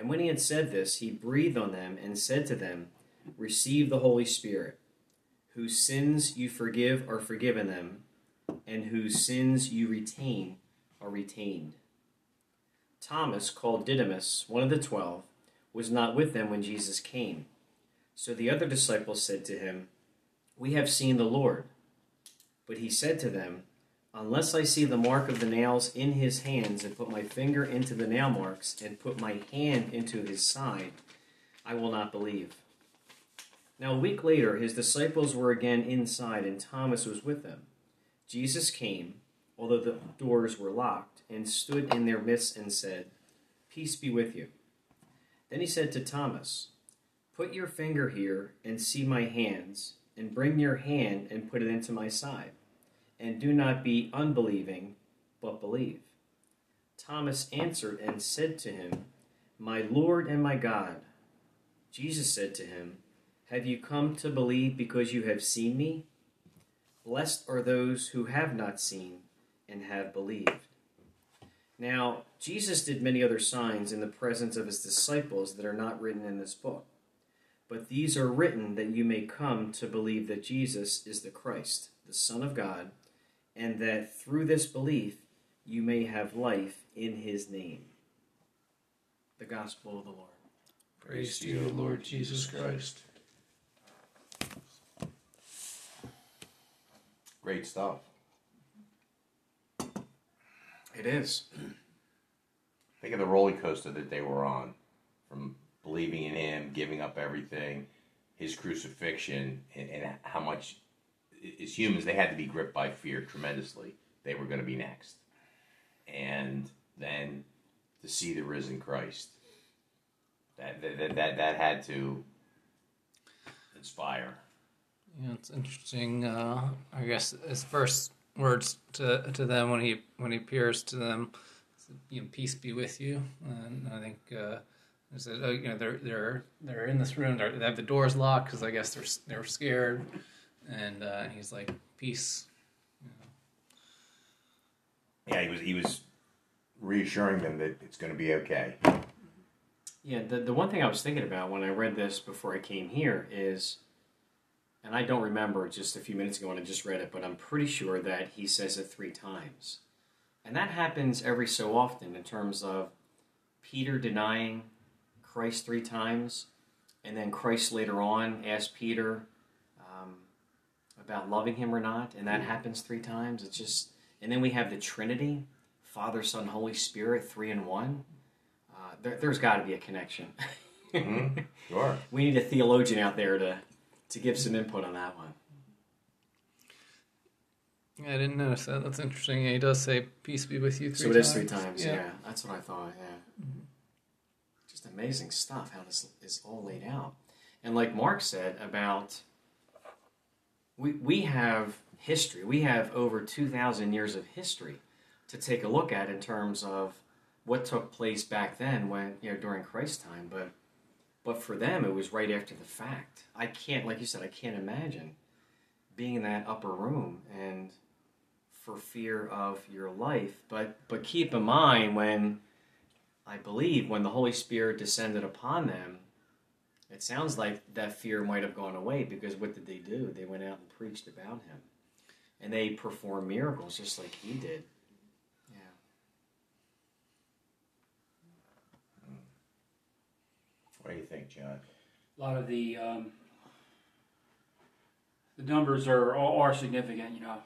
And when he had said this, he breathed on them and said to them, Receive the Holy Spirit. Whose sins you forgive are forgiven them, and whose sins you retain are retained. Thomas, called Didymus, one of the twelve, was not with them when Jesus came. So the other disciples said to him, We have seen the Lord. But he said to them, Unless I see the mark of the nails in his hands, and put my finger into the nail marks, and put my hand into his side, I will not believe. Now, a week later, his disciples were again inside, and Thomas was with them. Jesus came, although the doors were locked, and stood in their midst and said, Peace be with you. Then he said to Thomas, Put your finger here and see my hands, and bring your hand and put it into my side and do not be unbelieving, but believe. Thomas answered and said to him, My Lord and my God. Jesus said to him, Have you come to believe because you have seen me? Blessed are those who have not seen and have believed. Now, Jesus did many other signs in the presence of his disciples that are not written in this book. But these are written that you may come to believe that Jesus is the Christ, the Son of God and that through this belief you may have life in his name. The Gospel of the Lord. Praise to you, Lord Jesus Christ. Great stuff. It is. Think of the roller coaster that they were on from believing in him, giving up everything, his crucifixion, and, and how much as humans, they had to be gripped by fear tremendously. They were going to be next. And then to see the risen Christ, that, that, that, that had to inspire. Yeah, it's interesting. Uh, I guess his first words to to them when he when he appears to them, you know, peace be with you. And I think uh, said, oh, you know, they're they're they're in this room. They're, they have the doors locked because I guess they're they're scared and uh, he's like, "Peace." Yeah, he was he was reassuring them that it's going to be okay. Yeah, the the one thing I was thinking about when I read this before I came here is, and I don't remember just a few minutes ago when I just read it, but I'm pretty sure that he says it three times, and that happens every so often in terms of Peter denying Christ three times, and then Christ later on asked Peter about loving him or not, and that happens three times. It's just, and then we have the Trinity, Father, Son, Holy Spirit, three in one. Uh, there, has got to be a connection. mm-hmm. Sure. We need a theologian out there to to give some input on that one. Yeah, I didn't notice that. That's interesting. Yeah, he does say "Peace be with you." Three so it times. is three times. Yeah. yeah. that's what I thought. Yeah, mm-hmm. just amazing stuff how this is all laid out. And like Mark said about we, we have history. We have over 2,000 years of history to take a look at in terms of what took place back then when, you know, during Christ's time. But, but for them, it was right after the fact. I can't, like you said, I can't imagine being in that upper room and for fear of your life. But, but keep in mind when, I believe, when the Holy Spirit descended upon them, it sounds like that fear might have gone away because what did they do? They went out and preached about him. And they performed miracles just like he did. Yeah. What do you think, John? A lot of the um, the numbers are are significant. You know,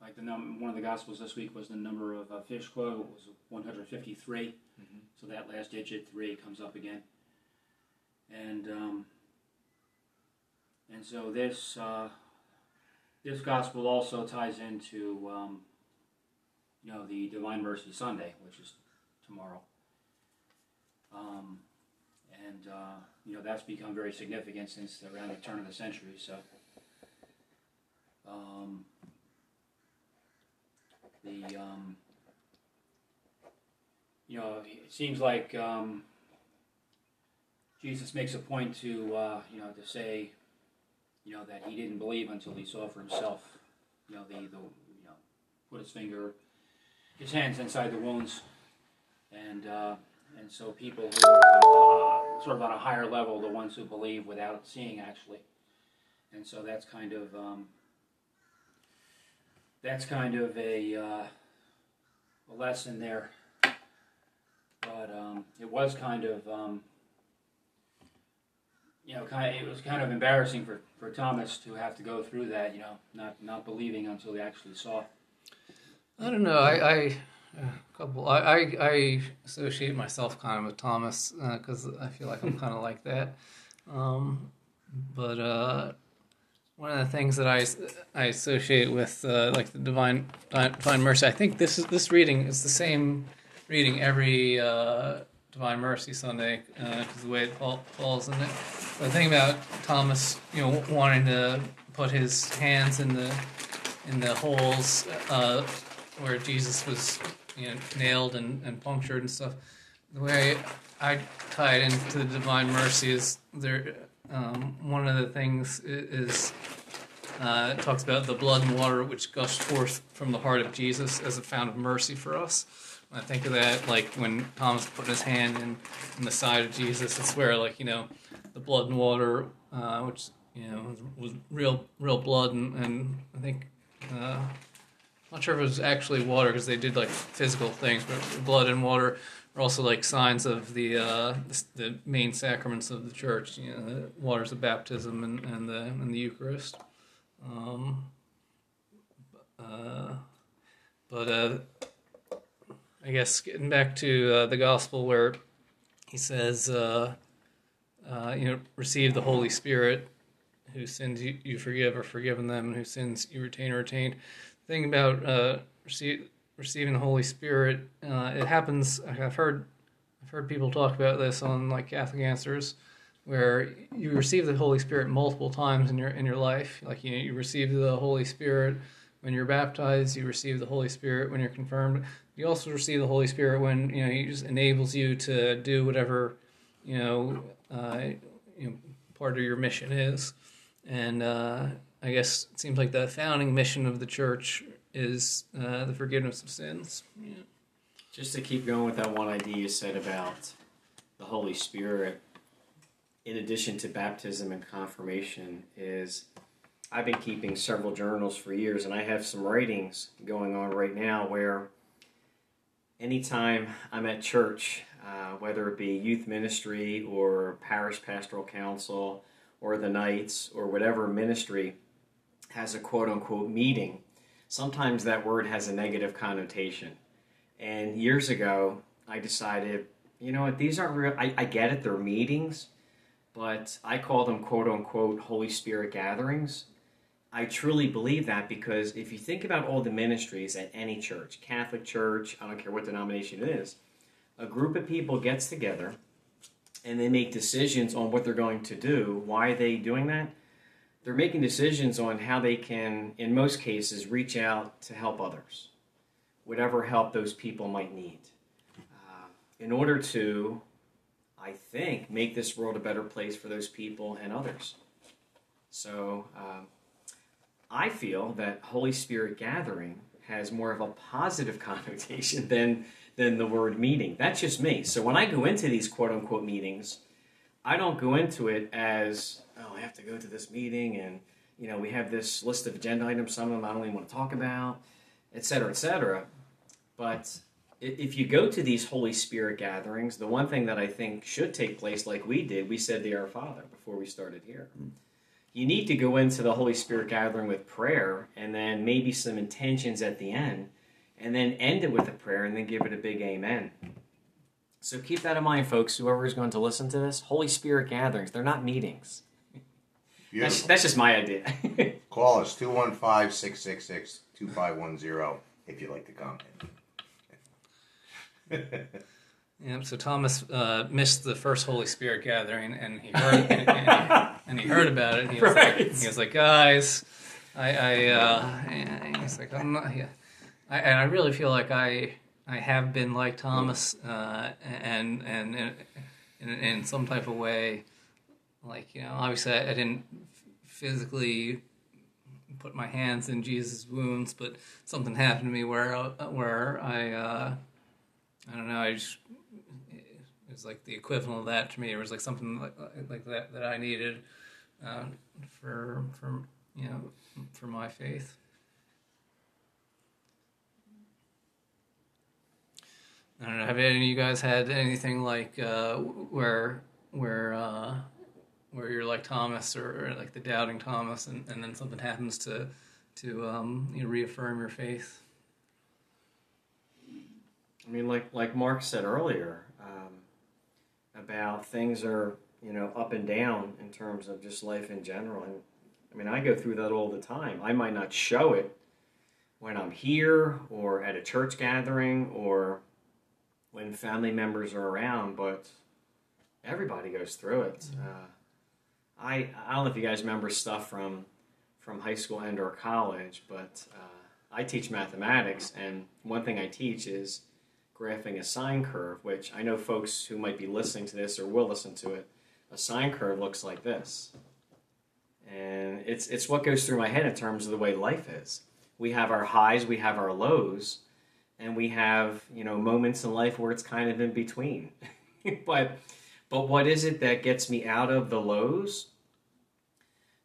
like the num one of the gospels this week was the number of uh, fish caught was 153. Mhm. So that last digit three comes up again, and um, and so this uh, this gospel also ties into um, you know the Divine Mercy Sunday, which is tomorrow. Um, and uh, you know that's become very significant since around the turn of the century. So, um, the um, you know it seems like um, Jesus makes a point to uh, you know to say you know that he didn't believe until he saw for himself. You know the the you know put his finger, his hands inside the wounds, and. Uh, and so people who are uh, sort of on a higher level, the ones who believe without seeing actually, and so that's kind of um, that's kind of a, uh, a lesson there. But um, it was kind of um, you know kind of, it was kind of embarrassing for, for Thomas to have to go through that. You know, not not believing until he actually saw. I don't know. I, I a couple. I, I, I associate myself kind of with Thomas because I feel like I'm kind of like that. Um, but uh, one of the things that I, I associate with uh, like the divine divine mercy. I think this is this reading is the same reading every uh, Divine Mercy Sunday because the way it fall, falls in it. The thing about Thomas, you know, wanting to put his hands in the in the holes uh, where Jesus was, you know, nailed and, and punctured and stuff. The way I tie it into the Divine Mercy is there. Um, one of the things is uh, it talks about the blood and water which gushed forth from the heart of Jesus as a fount of mercy for us. I think of that, like when Thomas put his hand in, in the side of Jesus, it's where like you know the blood and water, uh, which you know was, was real real blood, and, and I think uh, not sure if it was actually water because they did like physical things, but blood and water are also like signs of the uh, the, the main sacraments of the church. You know, the waters of baptism and, and the and the Eucharist. Um, uh, but uh, I guess getting back to uh, the gospel where he says, uh, uh, you know, receive the Holy Spirit, whose sins you, you forgive are forgiven them, and whose sins you retain are retained. The thing about uh, receive, receiving the Holy Spirit, uh, it happens. I've heard, I've heard people talk about this on like Catholic Answers, where you receive the Holy Spirit multiple times in your in your life. Like you, you receive the Holy Spirit when you're baptized. You receive the Holy Spirit when you're confirmed. You also receive the Holy Spirit when you know He just enables you to do whatever you know, uh, you know part of your mission is. And uh, I guess it seems like the founding mission of the church is uh, the forgiveness of sins. Yeah. Just to keep going with that one idea you said about the Holy Spirit, in addition to baptism and confirmation, is I've been keeping several journals for years, and I have some writings going on right now where anytime I'm at church, uh, whether it be youth ministry or parish pastoral council or the Knights or whatever ministry has a quote unquote meeting, sometimes that word has a negative connotation. And years ago, I decided, you know what, these aren't real. I, I get it, they're meetings, but I call them quote unquote Holy Spirit gatherings. I truly believe that because if you think about all the ministries at any church, Catholic church, I don't care what denomination it is, a group of people gets together and they make decisions on what they're going to do. Why are they doing that? They're making decisions on how they can, in most cases, reach out to help others, whatever help those people might need, uh, in order to, I think, make this world a better place for those people and others. So, um, I feel that Holy Spirit gathering has more of a positive connotation than than the word meeting. That's just me. So when I go into these quote unquote meetings, I don't go into it as oh I have to go to this meeting and you know we have this list of agenda items. Some of them I don't even want to talk about, et cetera, et cetera. But if you go to these Holy Spirit gatherings, the one thing that I think should take place, like we did, we said the Our Father before we started here. Mm. You need to go into the Holy Spirit gathering with prayer and then maybe some intentions at the end, and then end it with a prayer and then give it a big amen. So keep that in mind, folks, whoever is going to listen to this. Holy Spirit gatherings, they're not meetings. That's, that's just my idea. Call us 215 666 2510 if you'd like to come. Yeah, so Thomas uh, missed the first Holy Spirit gathering, and he heard and, and- and he heard about it. He was, Right. like, he was like, "Guys, I, I, uh, and he's like, I'm not." Yeah. I, and I really feel like I, I have been like Thomas, uh, and and in, in, in some type of way, like you know, obviously I, I didn't physically put my hands in Jesus' wounds, but something happened to me where uh, where I. Uh, I don't know. I just was like the equivalent of that to me. It was like something like, like that that I needed uh, for for you know for my faith. I don't know. Have any of you guys had anything like uh, where where uh, where you're like Thomas or, or like the doubting Thomas, and, and then something happens to to um, you know, reaffirm your faith? I mean, like like Mark said earlier, um, about things are you know up and down in terms of just life in general. And I mean, I go through that all the time. I might not show it when I'm here or at a church gathering or when family members are around, but everybody goes through it. Uh, I I don't know if you guys remember stuff from from high school and or college, but uh, I teach mathematics, and one thing I teach is graphing a sine curve, which I know folks who might be listening to this or will listen to it, a sine curve looks like this. And it's, it's what goes through my head in terms of the way life is. We have our highs, we have our lows, and we have, you know, moments in life where it's kind of in between. but but what is it that gets me out of the lows?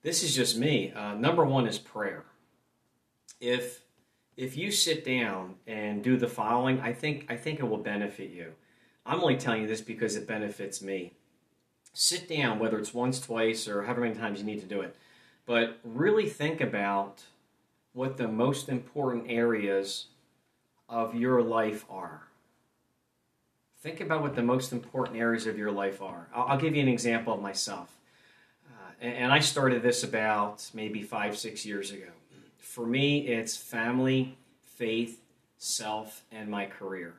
This is just me. Uh, number one is prayer. If if you sit down and do the following, I think I think it will benefit you. I'm only telling you this because it benefits me. Sit down, whether it's once, twice, or however many times you need to do it, but really think about what the most important areas of your life are. Think about what the most important areas of your life are. I'll, I'll give you an example of myself. Uh, and, and I started this about maybe five, six years ago. For me, it's family, faith, self, and my career.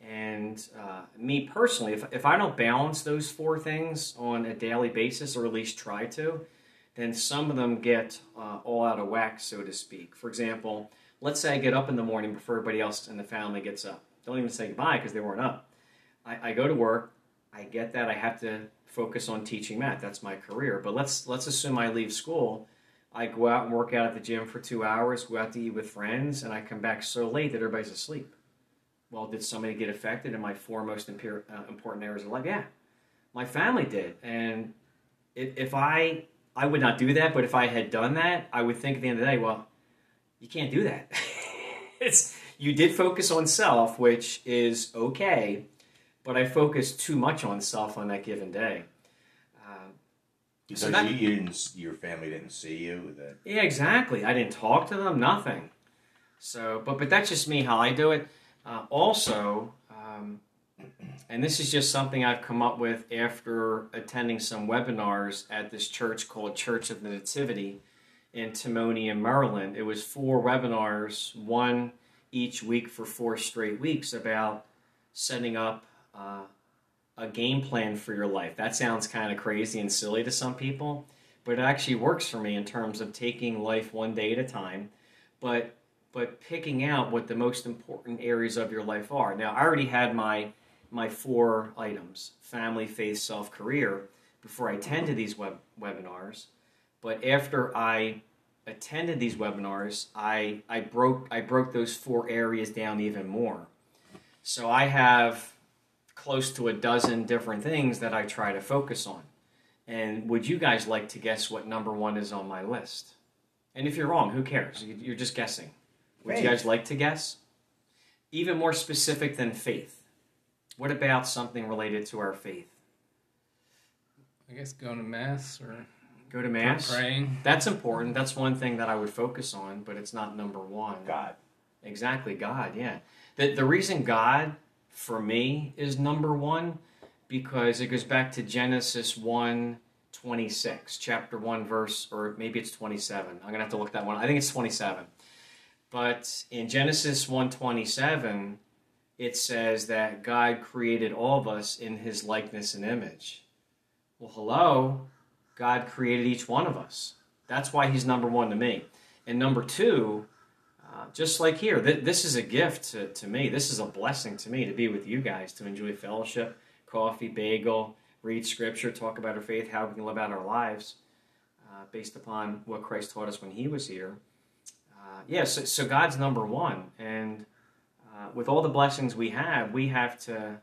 And uh, me personally, if, if I don't balance those four things on a daily basis, or at least try to, then some of them get uh, all out of whack, so to speak. For example, let's say I get up in the morning before everybody else in the family gets up. Don't even say goodbye because they weren't up. I, I go to work. I get that I have to focus on teaching math. That's my career. But let's let's assume I leave school. I go out and work out at the gym for two hours, go out to eat with friends, and I come back so late that everybody's asleep. Well, did somebody get affected in my four most uh, important areas of life? Yeah, my family did. And if I I would not do that, but if I had done that, I would think at the end of the day, well, you can't do that. it's you did focus on self, which is okay, but I focused too much on self on that given day. Because So that- you, you didn't, your family didn't see you. That Yeah, exactly. I didn't talk to them, nothing. So, but but that's just me how I do it. Uh, also, um, and this is just something I've come up with after attending some webinars at this church called Church of the Nativity in Timonium, Maryland. It was four webinars, one each week for four straight weeks, about setting up uh, a game plan for your life. That sounds kind of crazy and silly to some people but it actually works for me in terms of taking life one day at a time but but picking out what the most important areas of your life are now i already had my my four items family faith self career before i attended these web, webinars but after i attended these webinars i i broke i broke those four areas down even more so i have close to a dozen different things that i try to focus on and would you guys like to guess what number one is on my list? And if you're wrong, who cares? You- You're just guessing. Would you guys like to guess? even more specific than faith? What about something related to our faith? I guess going to mass or Go to mass. praying. That's important. That's one thing that I would focus on, but it's not number one. God. Exactly, God, yeah. The, the reason God, for me, is number one, because it goes back to Genesis 1 26, chapter 1, verse, or maybe it's 27. I'm going to have to look that one. I think it's 27. But in Genesis 1 27, it says that God created all of us in his likeness and image. Well, hello, God created each one of us. That's why he's number one to me. And number two, uh, just like here, th- this is a gift to, to me. This is a blessing to me to be with you guys, to enjoy fellowship, coffee, bagel, read scripture, talk about our faith, how we can live out our lives uh, based upon what Christ taught us when he was here. Uh, yeah, so, so God's number one. And uh, with all the blessings we have, we have to,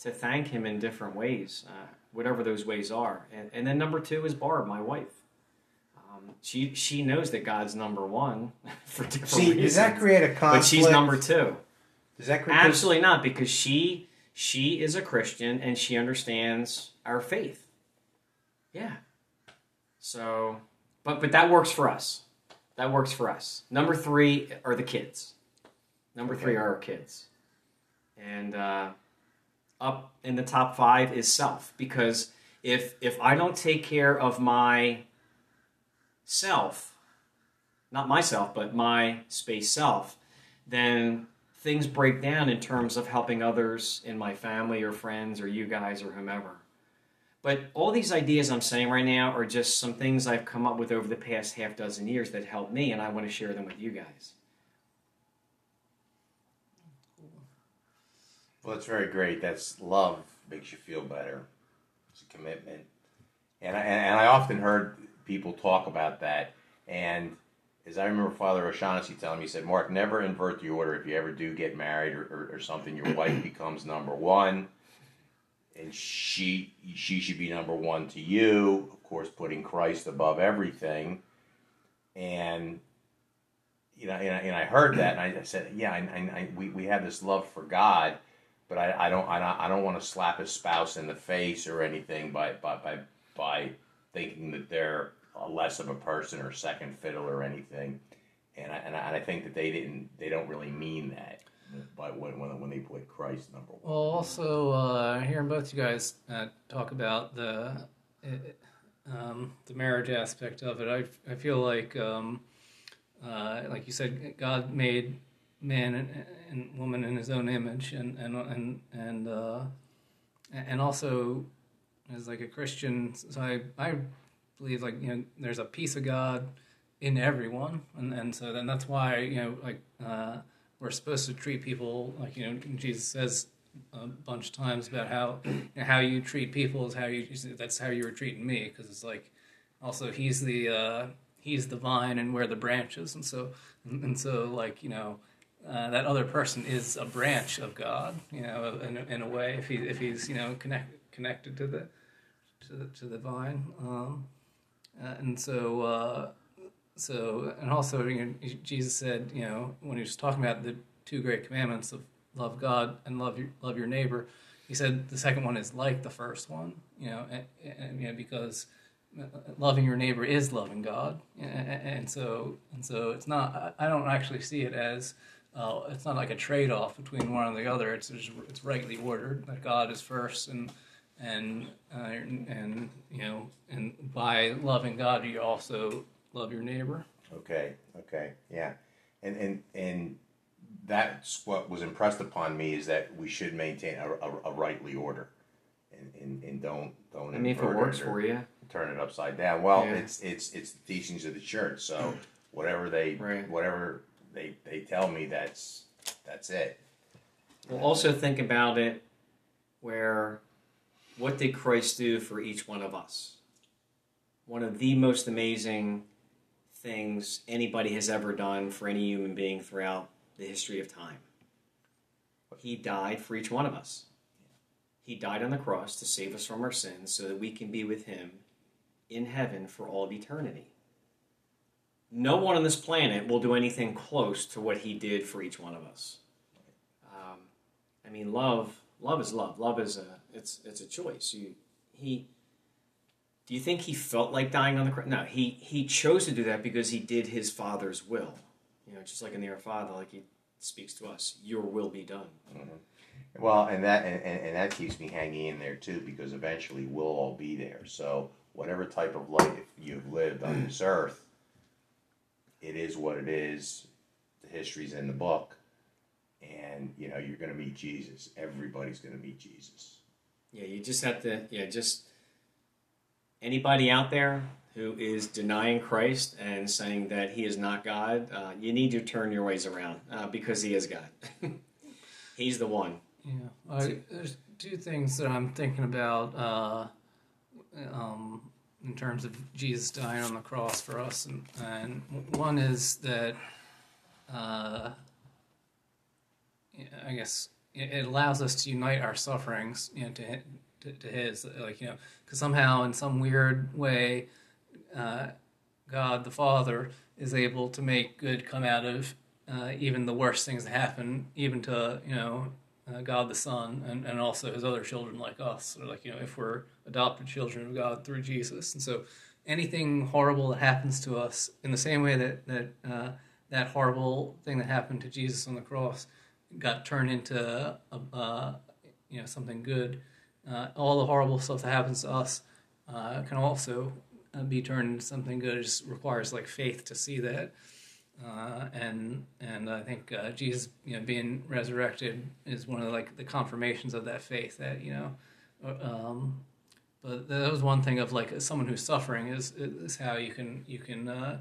to thank him in different ways, uh, whatever those ways are. And, and then number two is Barb, my wife. She she knows that God's number one for different See, reasons. does that create a conflict? But she's number two. Does that create? Absolutely not, because she she is a Christian and she understands our faith. Yeah. So, but but that works for us. That works for us. Number three are the kids. Number three are our kids, and uh, up in the top five is self. Because if if I don't take care of my self, not myself, but my space self, then things break down in terms of helping others in my family or friends or you guys or whomever. But all these ideas I'm saying right now are just some things I've come up with over the past half dozen years that help me, and I want to share them with you guys. Well, that's very great. That's love makes you feel better. It's a commitment, and I, and I often heard people talk about that. And as I remember, Father O'Shaughnessy telling me, he said, "Mark, never invert the order. If you ever do get married or, or, or something, your wife becomes number one, and she she should be number one to you. Of course, putting Christ above everything, and." You know, and I, and I heard that, and I, said, "Yeah, I, I, we, we have this love for God, but I, I don't I don't I don't want to slap his spouse in the face or anything by by by, by thinking that they're a less of a person or second fiddle or anything. And I, and I, and I think that they didn't they don't really mean that. But when when, they put Christ number one. Well, also uh, hearing both you guys uh, talk about the uh, um, the marriage aspect of it, I, I feel like um, uh, like you said, God made man and, and woman in His own image, and and and and uh, and also as like a Christian, so I I believe like you know there's a piece of God in everyone, and and so then that's why you know like. Uh, we're supposed to treat people like you know Jesus says a bunch of times about how you know, how you treat people is how you that's how you were treating me. Because it's like also he's the uh, he's the vine and we're the branches. And so and so like you know uh, that other person is a branch of God you know in, in a way if he if he's you know connect, connected to the to the, to the vine. Um, uh, and so uh, so, and also, you know, Jesus said, you know, when he was talking about the two great commandments of love God and love your love your neighbor, he said the second one is like the first one, you know, and, and you know because loving your neighbor is loving God, and, and so and so it's not. I don't actually see it as. Uh, it's not like a trade-off between one and the other. It's it's rightly ordered that God is first, and and uh, and you know, and by loving God, you also love your neighbor. Okay, okay, yeah, and and and that's what was impressed upon me is that we should maintain a, a, a rightly order, and, and, and don't don't. I mean, if it works or for you, turn it upside down. Well, Yeah. it's it's it's the teachings of the church. So whatever they Right. whatever they they tell me, that's that's it. Well, also think about it where what did Christ do for each one of us? One of the most amazing things anybody has ever done for any human being throughout the history of time. He died for each one of us. He died on the cross to save us from our sins so that we can be with Him in heaven for all of eternity. No one on this planet will do anything close to what He did for each one of us. Um, I mean, love, love is love. Love is a, it's, it's a choice. You, he, do you think he felt like dying on the cross? No, he, he chose to do that because he did his father's will. You know, just like in the Our Father, like he speaks to us, your will be done. Mm-hmm. Well, and that and, and, and that keeps me hanging in there too, because eventually we'll all be there. So whatever type of life you've lived on this earth, it is what it is. The history's in the book, and you know you're going to meet Jesus. Everybody's going to meet Jesus. Yeah, you just have to, yeah, just anybody out there who is denying Christ and saying that he is not God, uh, you need to turn your ways around uh, because he is God. He's the one. Yeah, I, there's two things that I'm thinking about uh, um, in terms of Jesus dying on the cross for us, and, and one is that uh, I guess it allows us to unite our sufferings, you know, to to, to His, like you know, because somehow in some weird way, uh, God the Father is able to make good come out of uh, even the worst things that happen, even to you know uh, God the Son, and, and also His other children like us, or like you know if we're adopted children of God through Jesus, and so anything horrible that happens to us, in the same way that that uh, that horrible thing that happened to Jesus on the cross got turned into a, uh, you know something good. Uh, all the horrible stuff that happens to us uh, can also uh, be turned into something good. It just requires like faith to see that. Uh, and and I think uh, Jesus, you know, being resurrected is one of like the confirmations of that faith. That you know, uh, um, but that was one thing of like someone who's suffering is is how you can you can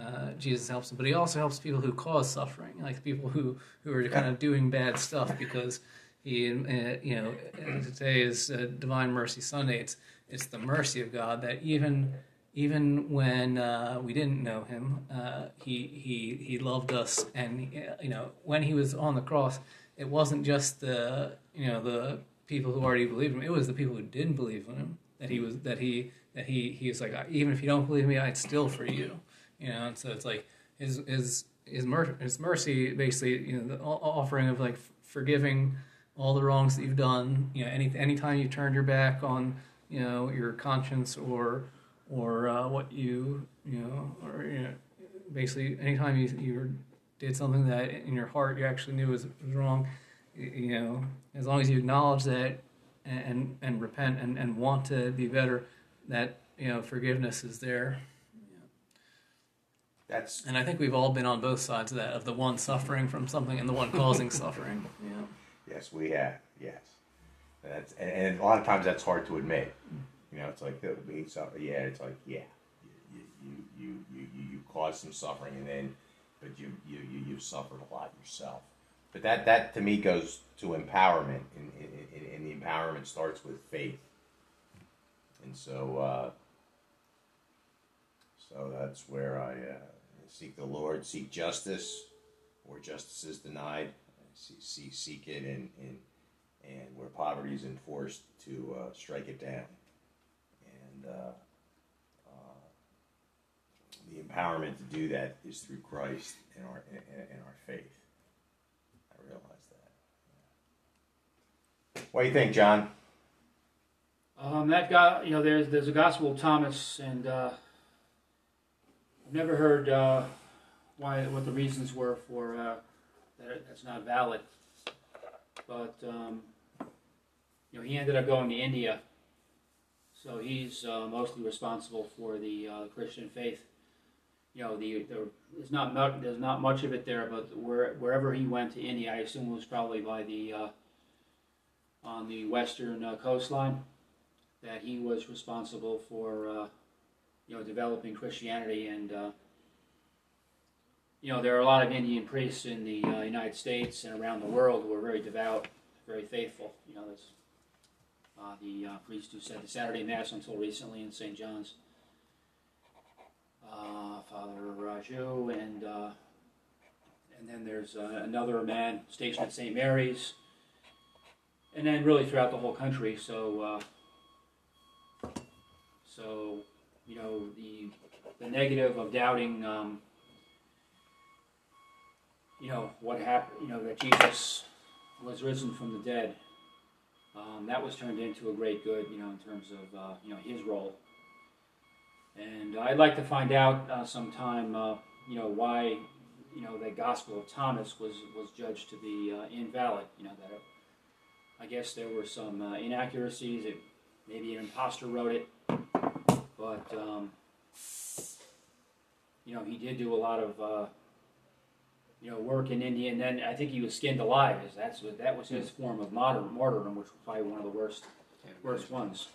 uh, Jesus helps them, but he also helps people who cause suffering, like people who who are kind of doing bad stuff because he uh, you know today is uh, Divine Mercy Sunday. It's it's the mercy of God that even even when uh, we didn't know him, uh, he he he loved us, and uh, you know when he was on the cross, it wasn't just the you know the people who already believed him; it was the people who didn't believe in him that he was that he that he he was like even if you don't believe me, I'd still for you, you know. And so it's like his his his, mer- his mercy, basically, you know, the offering of like forgiving all the wrongs that you've done. You know, any anytime you turned your back on you know your conscience or or uh, what you you know or you know basically anytime you you did something that in your heart you actually knew was, was wrong you know as long as you acknowledge that and and repent and, and want to be better that you know forgiveness is there That's and I think we've all been on both sides of that of the one suffering from something and the one causing suffering yeah yes, we have yes. That's and, and a lot of times that's hard to admit. You know, it's like the being so yeah, it's like yeah, you you you you you, you caused some suffering and then, but you you you you suffered a lot yourself. But that that to me goes to empowerment, and, and, and the empowerment starts with faith. And so, uh, so that's where I uh, seek the Lord, seek justice, where justice is denied, seek seek, it, and, and and where poverty is enforced to uh, strike it down. And uh, uh, the empowerment to do that is through Christ and our and, our faith. I realize that. What do you think, John? Um, that guy, you know, there's there's a Gospel of Thomas, and uh, I've never heard uh, why what the reasons were for uh, that that's not valid. But um, you know, he ended up going to India, so he's uh, mostly responsible for the uh, Christian faith. You know, the, the there's not much there's not much of it there, but where, wherever he went to India, I assume it was probably by the uh, on the western uh, coastline that he was responsible for, uh, you know, developing Christianity. And, uh, you know, there are a lot of Indian priests in the uh, United States and around the world who are very devout, very faithful. You know, there's uh, the uh, priest who said the Saturday Mass until recently in St. John's, uh, Father Raju, and uh, and then there's another man stationed at St. Mary's, and then really throughout the whole country. So. So, you know, the the negative of doubting, um, you know, what happened, you know, that Jesus was risen from the dead. Um, that was turned into a great good, you know, in terms of uh, you know his role. And I'd like to find out uh, sometime, uh, you know, why you know the Gospel of Thomas was was judged to be uh, invalid. You know that it, I guess there were some uh, inaccuracies. It, maybe an imposter wrote it, but um, you know he did do a lot of uh, you know work in India, and then I think he was skinned alive. Is that's what that was his form of martyr, martyrdom, which was probably one of the worst worst ones.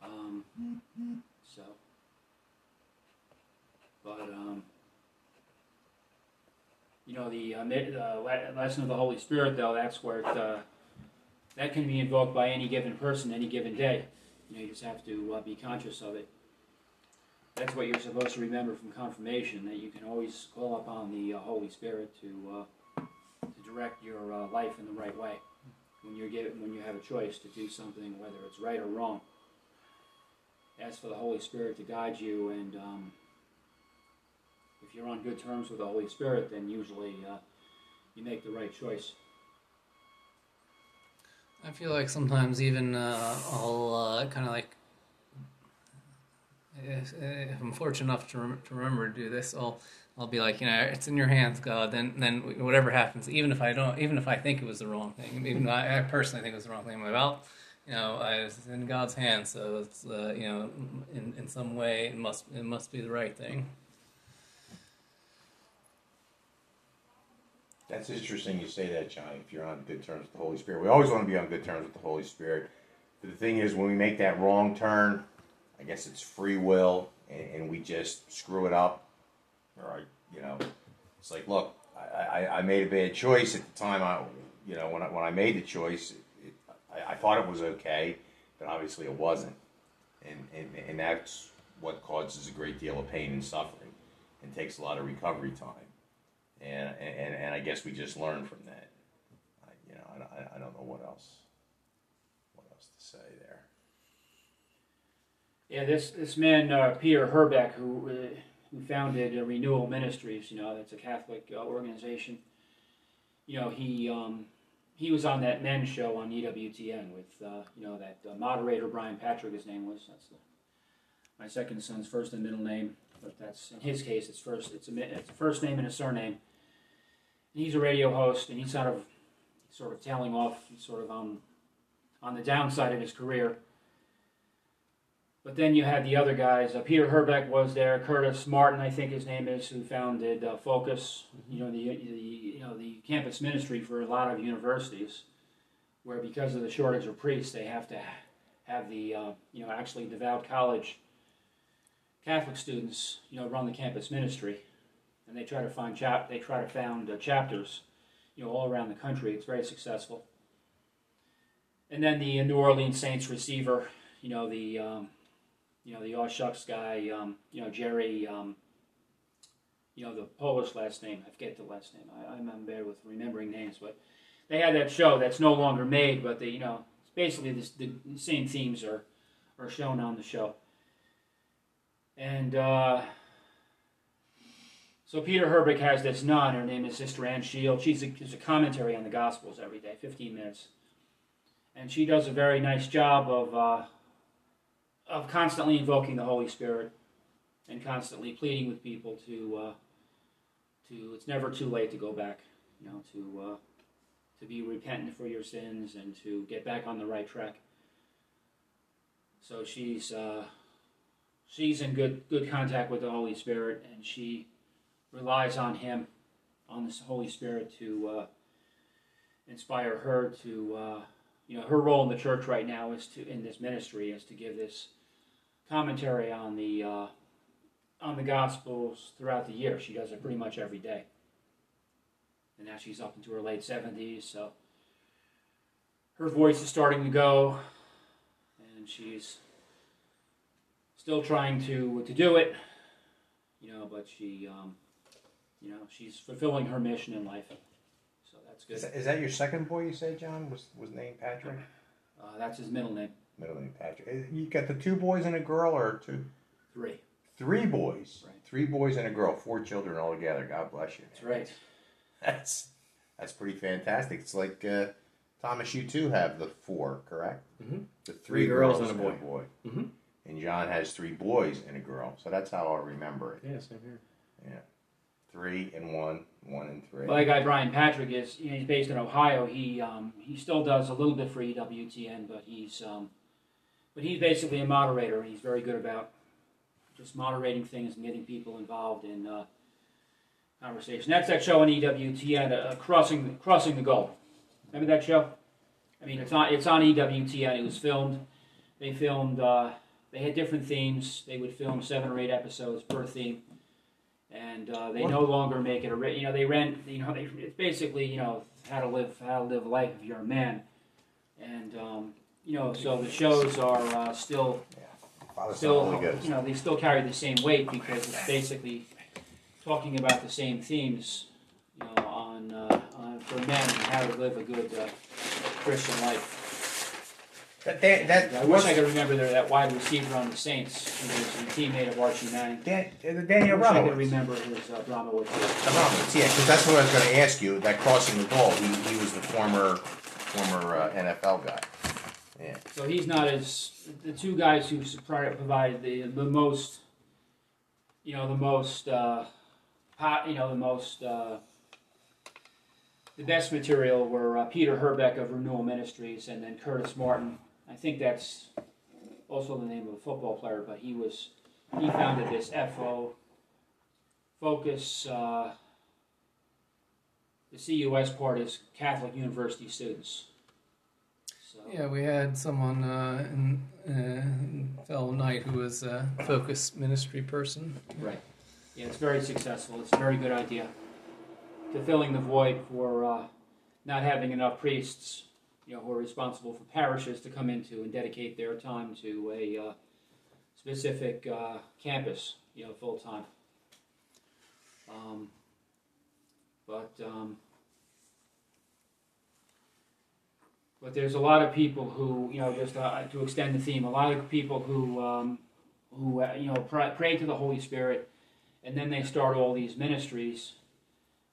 Um, so, but um, you know the uh, le- lesson of the Holy Spirit, though, that's where it, uh, that can be invoked by any given person, any given day. You know, you just have to uh, be conscious of it. That's what you're supposed to remember from confirmation. That you can always call upon the uh, Holy Spirit to uh, to direct your uh, life in the right way when you're given when you have a choice to do something, whether it's right or wrong. Ask for the Holy Spirit to guide you, and um, if you're on good terms with the Holy Spirit, then usually uh, you make the right choice. I feel like sometimes even uh, I'll uh, kind of like, if, if I'm fortunate enough to, rem- to remember to do this, I'll I'll be like, you know, it's in your hands, God. Then then whatever happens, even if I don't, even if I think it was the wrong thing, even I, I personally think it was the wrong thing, I'm like, well, you know, I was in God's hands, so it's uh, you know, in in some way it must it must be the right thing. That's interesting you say that, Johnny. If you're on good terms with the Holy Spirit, we always want to be on good terms with the Holy Spirit. But the thing is, when we make that wrong turn, I guess it's free will, and, and we just screw it up. Or, I, you know, it's like, look, I, I, I made a bad choice at the time. I, you know, when I, when I made the choice, it, I, I thought it was okay, but obviously it wasn't, and, and and that's what causes a great deal of pain and suffering, and takes a lot of recovery time and and, and I guess we just learn from that. I, you know, I, I don't know what else, what else to say there. Yeah, this this man uh, Peter Herbeck, who uh, who founded uh, Renewal Ministries, you know, that's a Catholic uh, organization. You know, he um, he was on that men's show on EWTN with uh, you know that uh, moderator Brian Patrick. His name was that's the, my second son's first and middle name, but that's in his case it's first it's a it's a first name and a surname. He's a radio host, and he's sort of sort of tailing off, sort of on on the downside of his career. But then you had the other guys. Uh, Peter Herbeck was there. Curtis Martin, I think his name is, who founded uh, Focus. You know the, the you know the campus ministry for a lot of universities, where because of the shortage of priests, they have to have the uh, you know actually devout college Catholic students you know run the campus ministry, and they try to find chap they try to found uh, chapters, you know all around the country. It's very successful. And then the uh, New Orleans Saints receiver, you know the um, you know the Aw Shucks guy, um, you know Jerry, um, you know the Polish last name. I forget the last name. I, I'm bad with remembering names, but they had that show that's no longer made, but they you know it's basically this, the same themes are are shown on the show. And uh, so Peter Herbeck has this nun. Her name is Sister Ann Shield. She's a, she's a commentary on the Gospels every day, 15 minutes, and she does a very nice job of. Uh, of constantly invoking the Holy Spirit and constantly pleading with people to uh, to it's never too late to go back, you know, to uh, to be repentant for your sins and to get back on the right track. So she's uh, she's in good good contact with the Holy Spirit, and she relies on Him, on the Holy Spirit to uh, inspire her to. Uh, you know, her role in the church right now is to in this ministry is to give this commentary on the uh, on the Gospels throughout the year. She does it pretty much every day, and now she's up into her late seventies, so her voice is starting to go, and she's still trying to to do it, you know. But she, um, you know, she's fulfilling her mission in life, so that's good. Is that, is that your second boy? You say, John was was named Patrick. Uh, that's his middle name. Middle name Patrick. Uh, You got the two boys and a girl, or two, Three. three boys, Right. three boys and a girl, four children all together. God bless you. That's right. That's That's pretty fantastic. It's like uh, Thomas, you too have the four, correct? Mhm. The Three girls and a boy. Mhm. And John has three boys and a girl. So that's how I remember it. Yeah, same here. Three and one, one and three. Well, that guy Brian Patrick is you know, he's based in Ohio. He um, he still does a little bit for EWTN, but he's um, but he's basically a moderator. He's very good about just moderating things and getting people involved in uh, conversation. That's that show on EWTN, uh, crossing crossing the goal. Remember that show? I mean, it's on it's on EWTN. It was filmed. They filmed. Uh, they had different themes. They would film seven or eight episodes per theme and uh, they no longer make it a ri- you know they rent you know they, it's basically you know how to live how to live life if you're a man. And um, you know so the shows are uh, still Father, Son, still you know they still carry the same weight because it's basically talking about the same themes you know on, uh, on for men and how to live a good uh, Christian life. That, that, that I wish I could remember there that wide receiver on the Saints who was a teammate of Archie Manning. Dan, uh, I Daniel wish I could Rollins. remember his uh, drama with The yeah, because that's what I was going to ask you. That crossing the goal, he, he was the former former uh, NFL guy. Yeah. So he's not as the two guys who provided the the most, you know, the most, uh, hot, you know, the most, uh, the best material were uh, Peter Herbeck of Renewal Ministries and then Curtis Martin. I think that's also the name of a football player, but he was he founded this FO Focus. Uh, the CUS part is Catholic University students. So. Yeah, we had someone uh, in, uh, fellow knight who was a focus ministry person. Right. Yeah, it's very successful. It's a very good idea. To filling the void for uh, not having enough priests, you know, who are responsible for parishes to come into and dedicate their time to a uh, specific uh, campus, you know, full time. Um, but um, but there's a lot of people who, you know, just uh, to extend the theme, a lot of people who um, who uh, you know pray, pray to the Holy Spirit, and then they start all these ministries.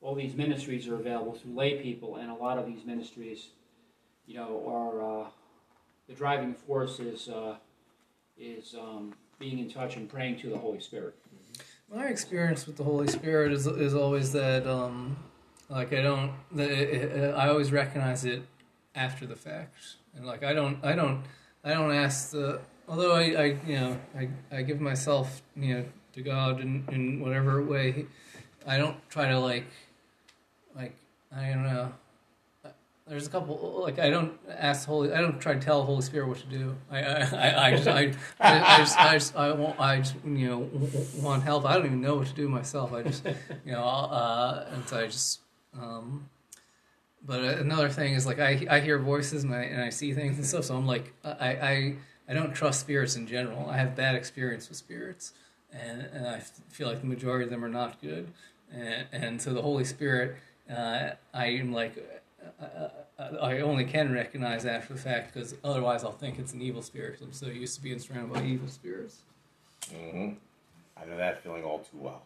All these ministries are available through lay people, and a lot of these ministries, you know, are uh, the driving force is uh, is um, being in touch and praying to the Holy Spirit. My experience with the Holy Spirit is is always that um, like I don't it, it, I always recognize it after the fact, and like I don't I don't I don't ask the although I, I you know I, I give myself you know to God in, in whatever way I don't try to like like I don't know there's a couple like I don't ask Holy I don't try to tell Holy Spirit what to do. I I, I, just I, I, I just I just I want I just you know want help. I don't even know what to do myself. I just you know uh, and so I just um but another thing is like I I hear voices and I and I see things and stuff. So I'm like I I I don't trust spirits in general. I have bad experience with spirits and and I feel like the majority of them are not good. And and so the Holy Spirit uh, I am like uh, I only can recognize after the fact because otherwise I'll think it's an evil spirit. 'cause I'm so used to being surrounded by evil spirits. hmm I know that feeling all too well.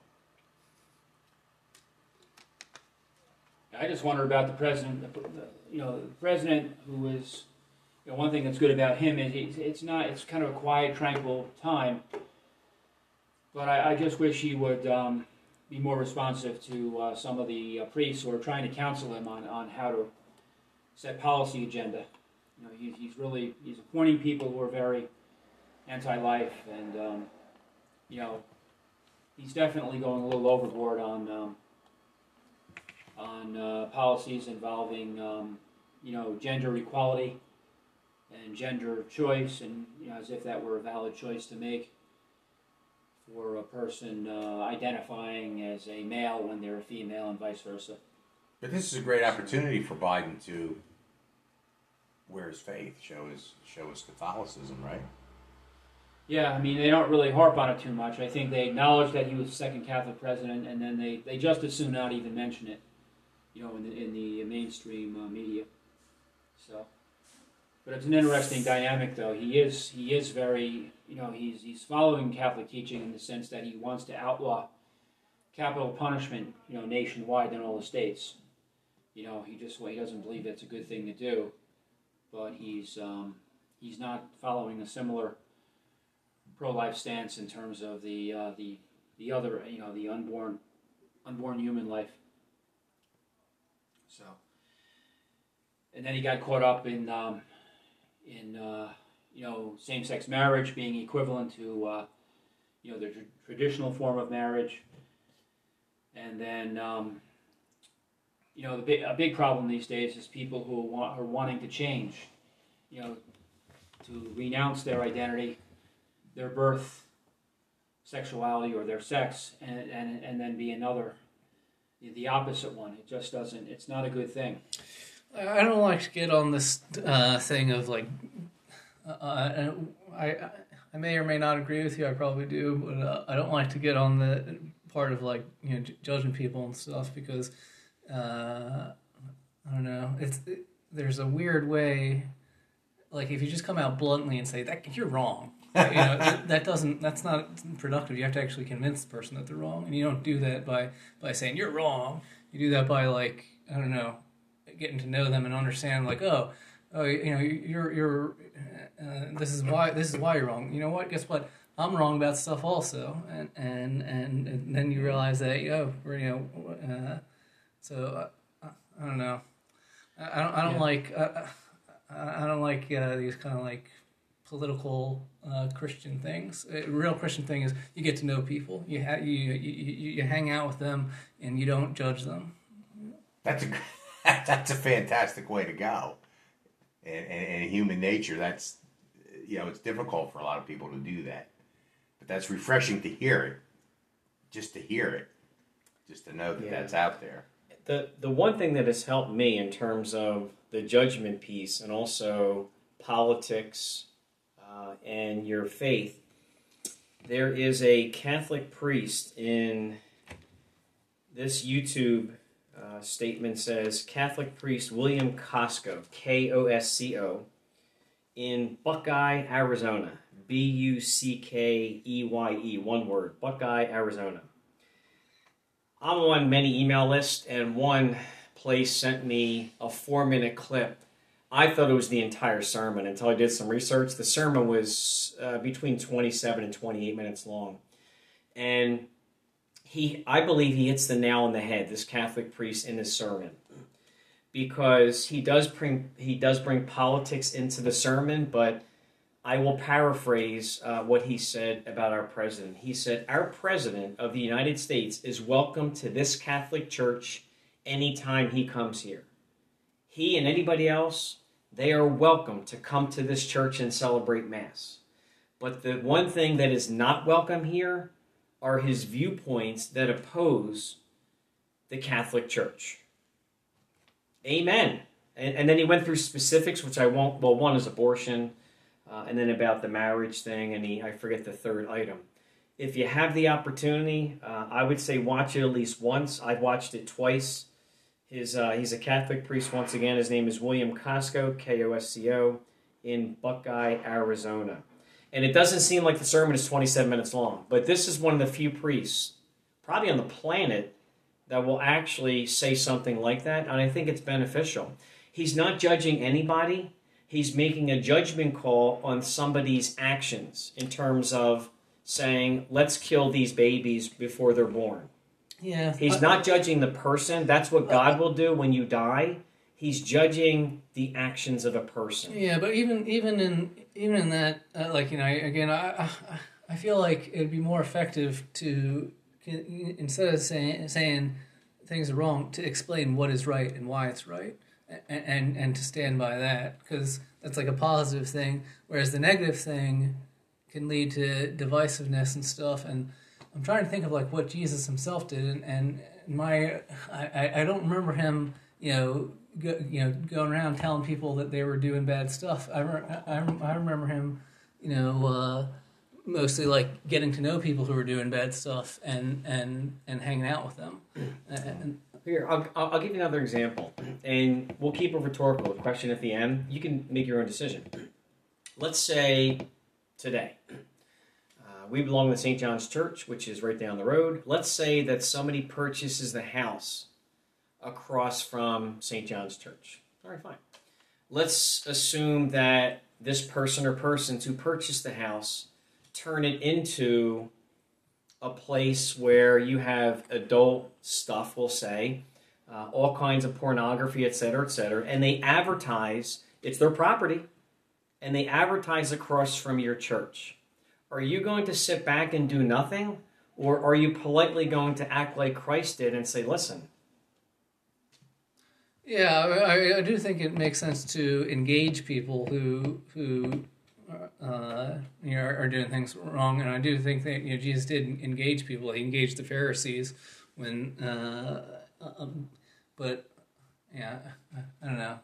I just wonder about the president. The, the, you know, the president who is. You know, one thing that's good about him is he's, it's not. It's kind of a quiet, tranquil time. But I, I just wish he would um, be more responsive to uh, some of the uh, priests who are trying to counsel him on, on how to set policy agenda. You know, he, he's really he's appointing people who are very anti-life, and um, you know, he's definitely going a little overboard on. Um, on uh, policies involving, um, you know, gender equality and gender choice, and you know, as if that were a valid choice to make for a person uh, identifying as a male when they're a female, and vice versa. But this is a great opportunity for Biden to wear his faith, show his show his Catholicism, right? Yeah, I mean, they don't really harp on it too much. I think they acknowledge that he was the second Catholic president, and then they, they just as soon not even mention it, you know, in the, in the mainstream uh, media. So, but it's an interesting dynamic, though. He is he is very, you know, he's he's following Catholic teaching in the sense that he wants to outlaw capital punishment, you know, nationwide in all the states. you know, he just well, he doesn't believe it's a good thing to do, but he's um, he's not following a similar pro-life stance in terms of the uh, the the other you know the unborn unborn human life. So, and then he got caught up in um, in uh, you know same-sex marriage being equivalent to uh, you know the tr- traditional form of marriage, and then. Um, you know, the a big problem these days is people who want, are wanting to change, you know, to renounce their identity, their birth, sexuality, or their sex, and, and, and then be another, the opposite one. It just doesn't, it's not a good thing. I don't like to get on this uh, thing of like, uh, I, I may or may not agree with you. I probably do, but uh, I don't like to get on the part of like you know j- judging people and stuff because uh, I don't know. It's it, there's a weird way, like if you just come out bluntly and say that you're wrong, you know that, that doesn't that's not productive. You have to actually convince the person that they're wrong, and you don't do that by by saying you're wrong. You do that by like I don't know, getting to know them and understand like oh oh you know you're you're uh, this is why this is why you're wrong. You know what? Guess what? I'm wrong about stuff also, and and and, and then you realize that oh you know. Uh, so I, I, don't know. I, don't. I don't Yeah. like. I, I I don't like uh, these kind of like political uh, Christian things. A real Christian thing is you get to know people. You, ha- you, you you you hang out with them and you don't judge them. That's a that's a fantastic way to go. And, and, and human nature, that's you know, it's difficult for a lot of people to do that, but that's refreshing to hear it. Just to hear it, just to know that Yeah. that's out there. the the one thing that has helped me in terms of the judgment piece and also politics uh, and your faith, there is a Catholic priest in this YouTube uh, statement says Catholic priest William Kosco K O S C O in Buckeye, Arizona. B U C K E Y E, one word, Buckeye, Arizona. I'm on many email lists, and one place sent me a four minute clip. I thought it was the entire sermon until I did some research. The sermon was uh, between 27 and 28 minutes long. And he, I believe he hits the nail on the head, this Catholic priest, in his sermon. Because he does bring he does bring politics into the sermon, but I will paraphrase uh, what he said about our president. He said, Our president of the United States is welcome to this Catholic Church anytime he comes here. He and anybody else, they are welcome to come to this church and celebrate Mass. But the one thing that is not welcome here are his viewpoints that oppose the Catholic Church. Amen. And, and then he went through specifics, which I won't. Well, one is abortion uh, and then about the marriage thing, and he, I forget the third item. If you have the opportunity, uh, I would say watch it at least once. I've watched it twice. His, uh, he's a Catholic priest once again. His name is William Kosco, K O S C O, in Buckeye, Arizona. And it doesn't seem like the sermon is 27 minutes long, but this is one of the few priests, probably on the planet, that will actually say something like that, and I think it's beneficial. He's not judging anybody, he's making a judgment call on somebody's actions in terms of saying, let's kill these babies before they're born. Yeah, He's not judging the person. That's what God will do when you die. He's judging the actions of a person. Yeah, but even even in even in that, uh, like you know, again, I, I I feel like it'd be more effective to instead of saying saying things are wrong, to explain what is right and why it's right, and and, and to stand by that because that's like a positive thing. Whereas the negative thing can lead to divisiveness and stuff. And I'm trying to think of like what Jesus himself did, and, and my I, I- I don't remember him, you know, go, you know, going around telling people that they were doing bad stuff. I I, I remember him, you know, uh, mostly like getting to know people who were doing bad stuff and and and hanging out with them. And, Here, I'll, I'll give you another example, and we'll keep it rhetorical. A question at the end. You can make your own decision. Let's say today, uh, we belong to St. John's Church, which is right down the road. Let's say that somebody purchases the house across from St. John's Church. All right, fine. Let's assume that this person or persons who purchased the house turn it into a place where you have adult stuff, we'll say, uh, all kinds of pornography, et cetera, et cetera, and they advertise, it's their property, and they advertise across from your church. Are you going to sit back and do nothing? Or are you politely going to act like Christ did and say, listen, Yeah, I, I do think it makes sense to engage people who who uh, you know are, are doing things wrong, and I do think that you know Jesus did engage people. He engaged the Pharisees when, uh, um, but yeah, I, don't know.